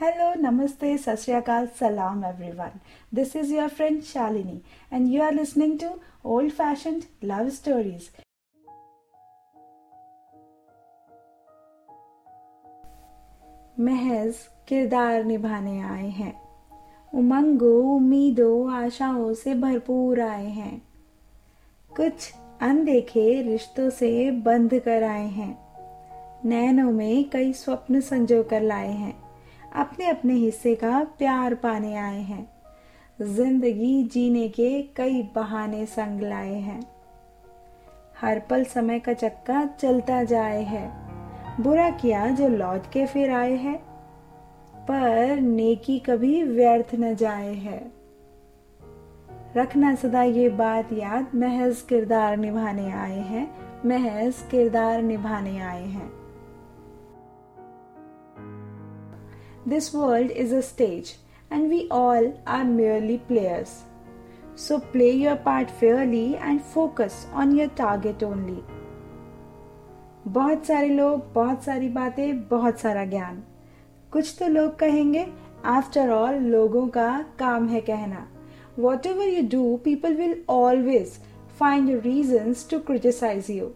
Hello नमस्ते सत सलाम everyone this is your friend Shalini and you are listening to old fashion love stories महज किरदार निभाने आए हैं। उमंगो, उम्मीदों, आशाओं से भरपूर आए हैं। कुछ अनदेखे रिश्तों से बंध कर आए हैं। नैनों में कई स्वप्न संजो कर लाए हैं। अपने अपने हिस्से का प्यार पाने आए हैं। ज़िंदगी जीने के कई बहाने संग लाए हैं। हर पल समय का चक्का चलता जाए है। बुरा किया जो लौट के फिर आए है। पर नेकी कभी व्यर्थ न जाए है। रखना सदा ये बात याद महज किरदार निभाने आए हैं। महज किरदार निभाने आए हैं। This world is a stage, and we all are merely players. So play your part fairly and focus on your target only. बहुत सारे लोग बहुत सारी बातें बहुत सारा ज्ञान कुछ तो लोग कहेंगे आफ्टर ऑल लोगों का काम है कहना whatever you do people will always find reason to criticise you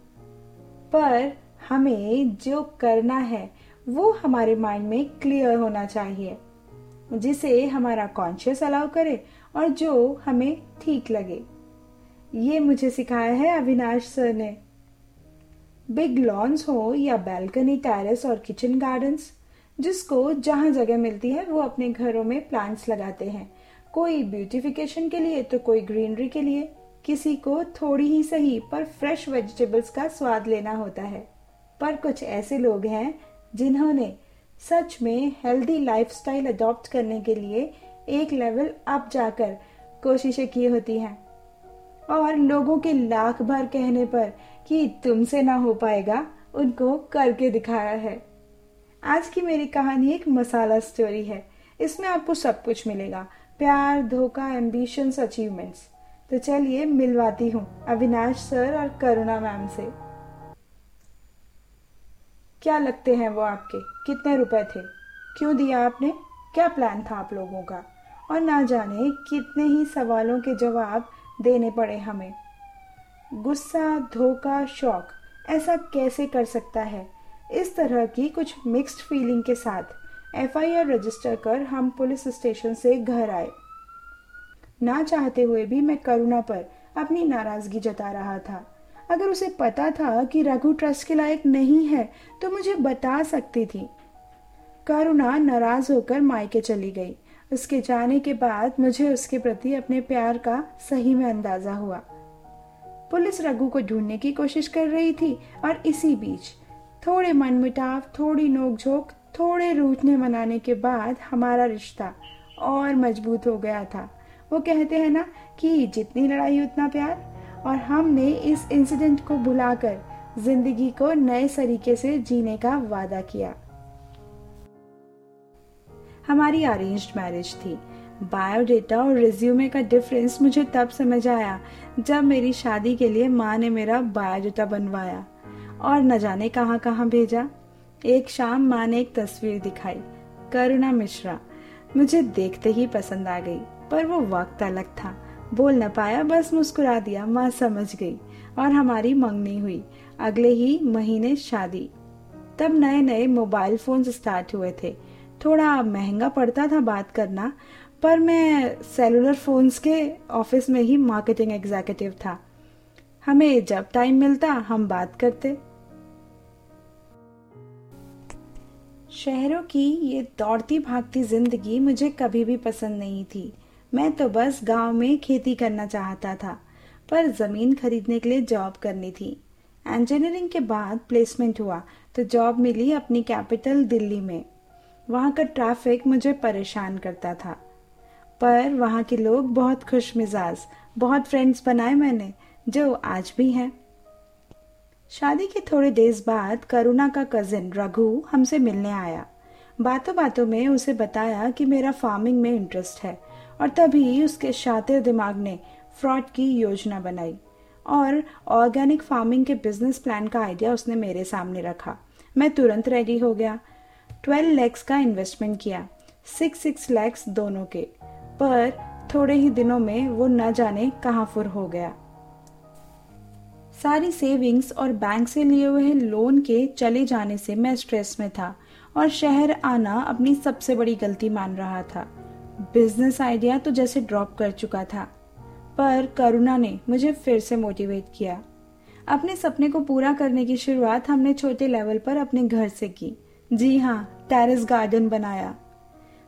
पर हमें जो करना है वो हमारे माइंड में क्लियर होना चाहिए, जिसे हमारा कॉन्शियस अलाउ करे और जो हमें ठीक लगे। ये मुझे सिखाया है अविनाश सर ने। बिग लॉन्स हो या बैल्कनी टेरेस और किचन गार्डन्स जिसको जहाँ जगह मिलती है, वो अपने घरों में प्लांट्स लगाते हैं। कोई ब्यूटिफिकेशन के लिए तो कोई ग्रीनरी के लिए, किसी को थोड़ी ही सही पर फ्रेश वेजिटेबल्स का स्वाद लेना होता है। पर कुछ ऐसे लोग हैं जिन्होंने सच में हेल्दी लाइफस्टाइल अडॉप्ट करने के लिए एक लेवल अप जाकर कोशिशें की होती हैं। और लोगों के लाख भर कहने पर कि तुमसे ना हो पाएगा, उनको करके दिखाया है। आज की मेरी कहानी एक मसाला स्टोरी है। इसमें आपको सब कुछ मिलेगा। प्यार, धोखा एम्बिशंस अचीवमेंट्स तो चलिए मिलवाती हूँ अविनाश सर और करुणा मैम से। क्या लगते हैं वो आपके? कितने रुपए थे? क्यों दिया आपने? क्या प्लान था आप लोगों का? और ना जाने कितने ही सवालों के जवाब देने पड़े हमें। गुस्सा, धोखा, शौक, ऐसा कैसे कर सकता है? इस तरह की कुछ मिक्स्ड फीलिंग के साथ एफआईआर रजिस्टर कर हम पुलिस स्टेशन से घर आए। ना चाहते हुए भी मैं करुणा पर अपनी नाराज़गी जता रहा था। अगर उसे पता था कि रघु ट्रस्ट के लायक नहीं है तो मुझे बता सकती थी। करुणा नाराज़ होकर मायके चली गई। उसके जाने के बाद मुझे उसके प्रति अपने प्यार का सही में अंदाज़ा हुआ। पुलिस रघु को ढूँढने की कोशिश कर रही थी और इसी बीच थोड़े मनमुटाव, थोड़ी नोकझोंक, थोड़े रूठने मनाने के बाद हमारा रिश्ता और मज़बूत हो गया था। वो कहते हैं ना कि जितनी लड़ाई उतना प्यार और हमने इस इंसिडेंट को भुलाकर ज़िंदगी को नए तरीके से जीने का वादा किया। हमारी अरेंज्ड मैरिज थी। बायोडेटा और रिज्यूमे का डिफरेंस मुझे तब समझ आया जब मेरी शादी के लिए माँ ने मेरा बायोडेटा बनवाया और न जाने कहाँ कहाँ भेजा। एक शाम माँ ने एक तस्वीर दिखाई, करुणा मिश्रा। मुझे देखते ही पसंद आ गई, पर वो वक्त अलग था। बोल न पाया, बस मुस्कुरा दिया। माँ समझ गई और हमारी मंगनी हुई। अगले ही महीने शादी। तब नए नए मोबाइल फ़ोन स्टार्ट हुए थे। थोड़ा महँगा पड़ता था बात करना, पर मैं सेलुलर फोन्स के ऑफ़िस में ही मार्केटिंग एग्जीक्यूटिव था। हमें जब टाइम मिलता, हम बात करते। शहरों की ये दौड़ती भागती ज़िंदगी मुझे कभी भी पसंद नहीं थी। मैं तो बस गाँव में खेती करना चाहता था, पर ज़मीन खरीदने के लिए जॉब करनी थी। इंजीनियरिंग के बाद प्लेसमेंट हुआ तो जॉब मिली अपनी कैपिटल दिल्ली में। वहाँ का ट्रैफ़िक मुझे परेशान करता था। पर वहाँ के लोग बहुत खुश मिजाज, बहुत फ्रेंड्स बनाए मैंने, जो आज भी हैं। शादी के थोड़े डेज़ बाद करुणा का कजिन रघु हमसे मिलने आया। बातों बातों में उसे बताया कि मेरा फ़ार्मिंग में इंटरेस्ट है। और तभी उसके शातिर दिमाग ने फ्रॉड की योजना बनाई और ऑर्गेनिक फ़ार्मिंग के बिज़नेस प्लान का आइडिया उसने मेरे सामने रखा। मैं तुरंत रेडी हो गया। ट्वेल्व लैक्स का इन्वेस्टमेंट किया। सिक्स सिक्स लैक्स दोनों के। पर थोड़े ही दिनों में वो न जाने कहाँ फुर हो गया। सारी सेविंग्स और बैंक से लिए हुए लोन के चले जाने से मैं स्ट्रेस में था और शहर आना अपनी सबसे बड़ी गलती मान रहा था। बिज़नेस आइडिया तो जैसे ड्रॉप कर चुका था, पर करुणा ने मुझे फिर से मोटिवेट किया। अपने सपने को पूरा करने की शुरुआत हमने छोटे लेवल पर अपने घर से की। जी हाँ टेरिस गार्डन बनाया।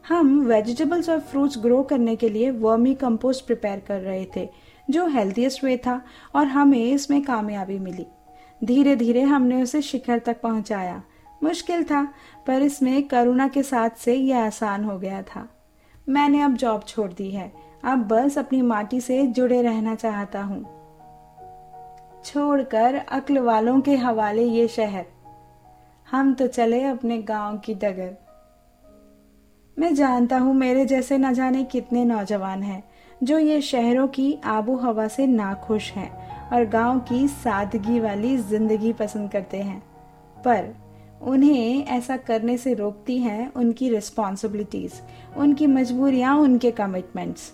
हम वेजिटेबल्स और फ्रूट्स ग्रो करने के लिए वर्मी कंपोस्ट प्रिपेयर कर रहे थे, जो हेल्थीएस्ट वे था और हमें इसमें कामयाबी मिली। धीरे धीरे हमने उसे शिखर तक पहुँचाया। मुश्किल था, पर इसमें करुणा के साथ से यह आसान हो गया था। मैंने अब जॉब छोड़ दी है। अब बस अपनी माटी से जुड़े रहना चाहता हूँ। छोड़कर अक्ल वालों के हवाले ये शहर। हम तो चले अपने गाँव की डगर। मैं जानता हूँ मेरे जैसे न जाने कितने नौजवान हैं, जो ये शहरों की आबो हवा से नाखुश हैं और गाँव की सादगी वाली ज़िंदगी पसंद करते हैं। पर उन्हें ऐसा करने से रोकती हैं उनकी रिस्पॉन्सिबिलिटीज उनकी मजबूरियाँ, उनके कमिटमेंट्स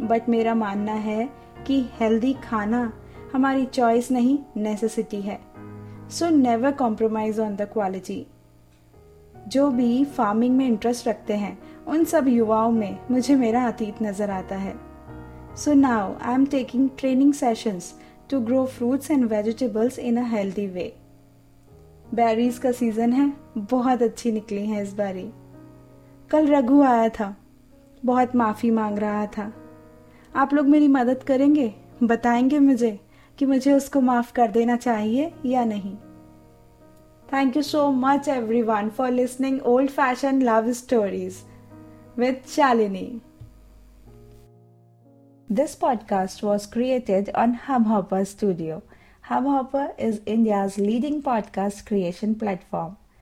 बट मेरा मानना है कि हेल्दी खाना हमारी चॉइस नहीं नेसेसिटी है. So never compromise on the quality जो भी फ़ार्मिंग में इंटरेस्ट रखते हैं, उन सब युवाओं में मुझे मेरा अतीत नज़र आता है. So now I am taking training sessions to grow fruits and vegetables in a healthy way berries का सीज़न है। बहुत अच्छी निकली है इस बारी। कल रघु आया था। बहुत माफ़ी मांग रहा था। आप लोग मेरी मदद करेंगे? बताएँगे मुझे कि मुझे उसको माफ़ कर देना चाहिए या नहीं? Thank you so much everyone for listening old fashion love stories with Shalini This podcast was created on Hubhopper Studio. Hubhopper is India's leading podcast creation platform.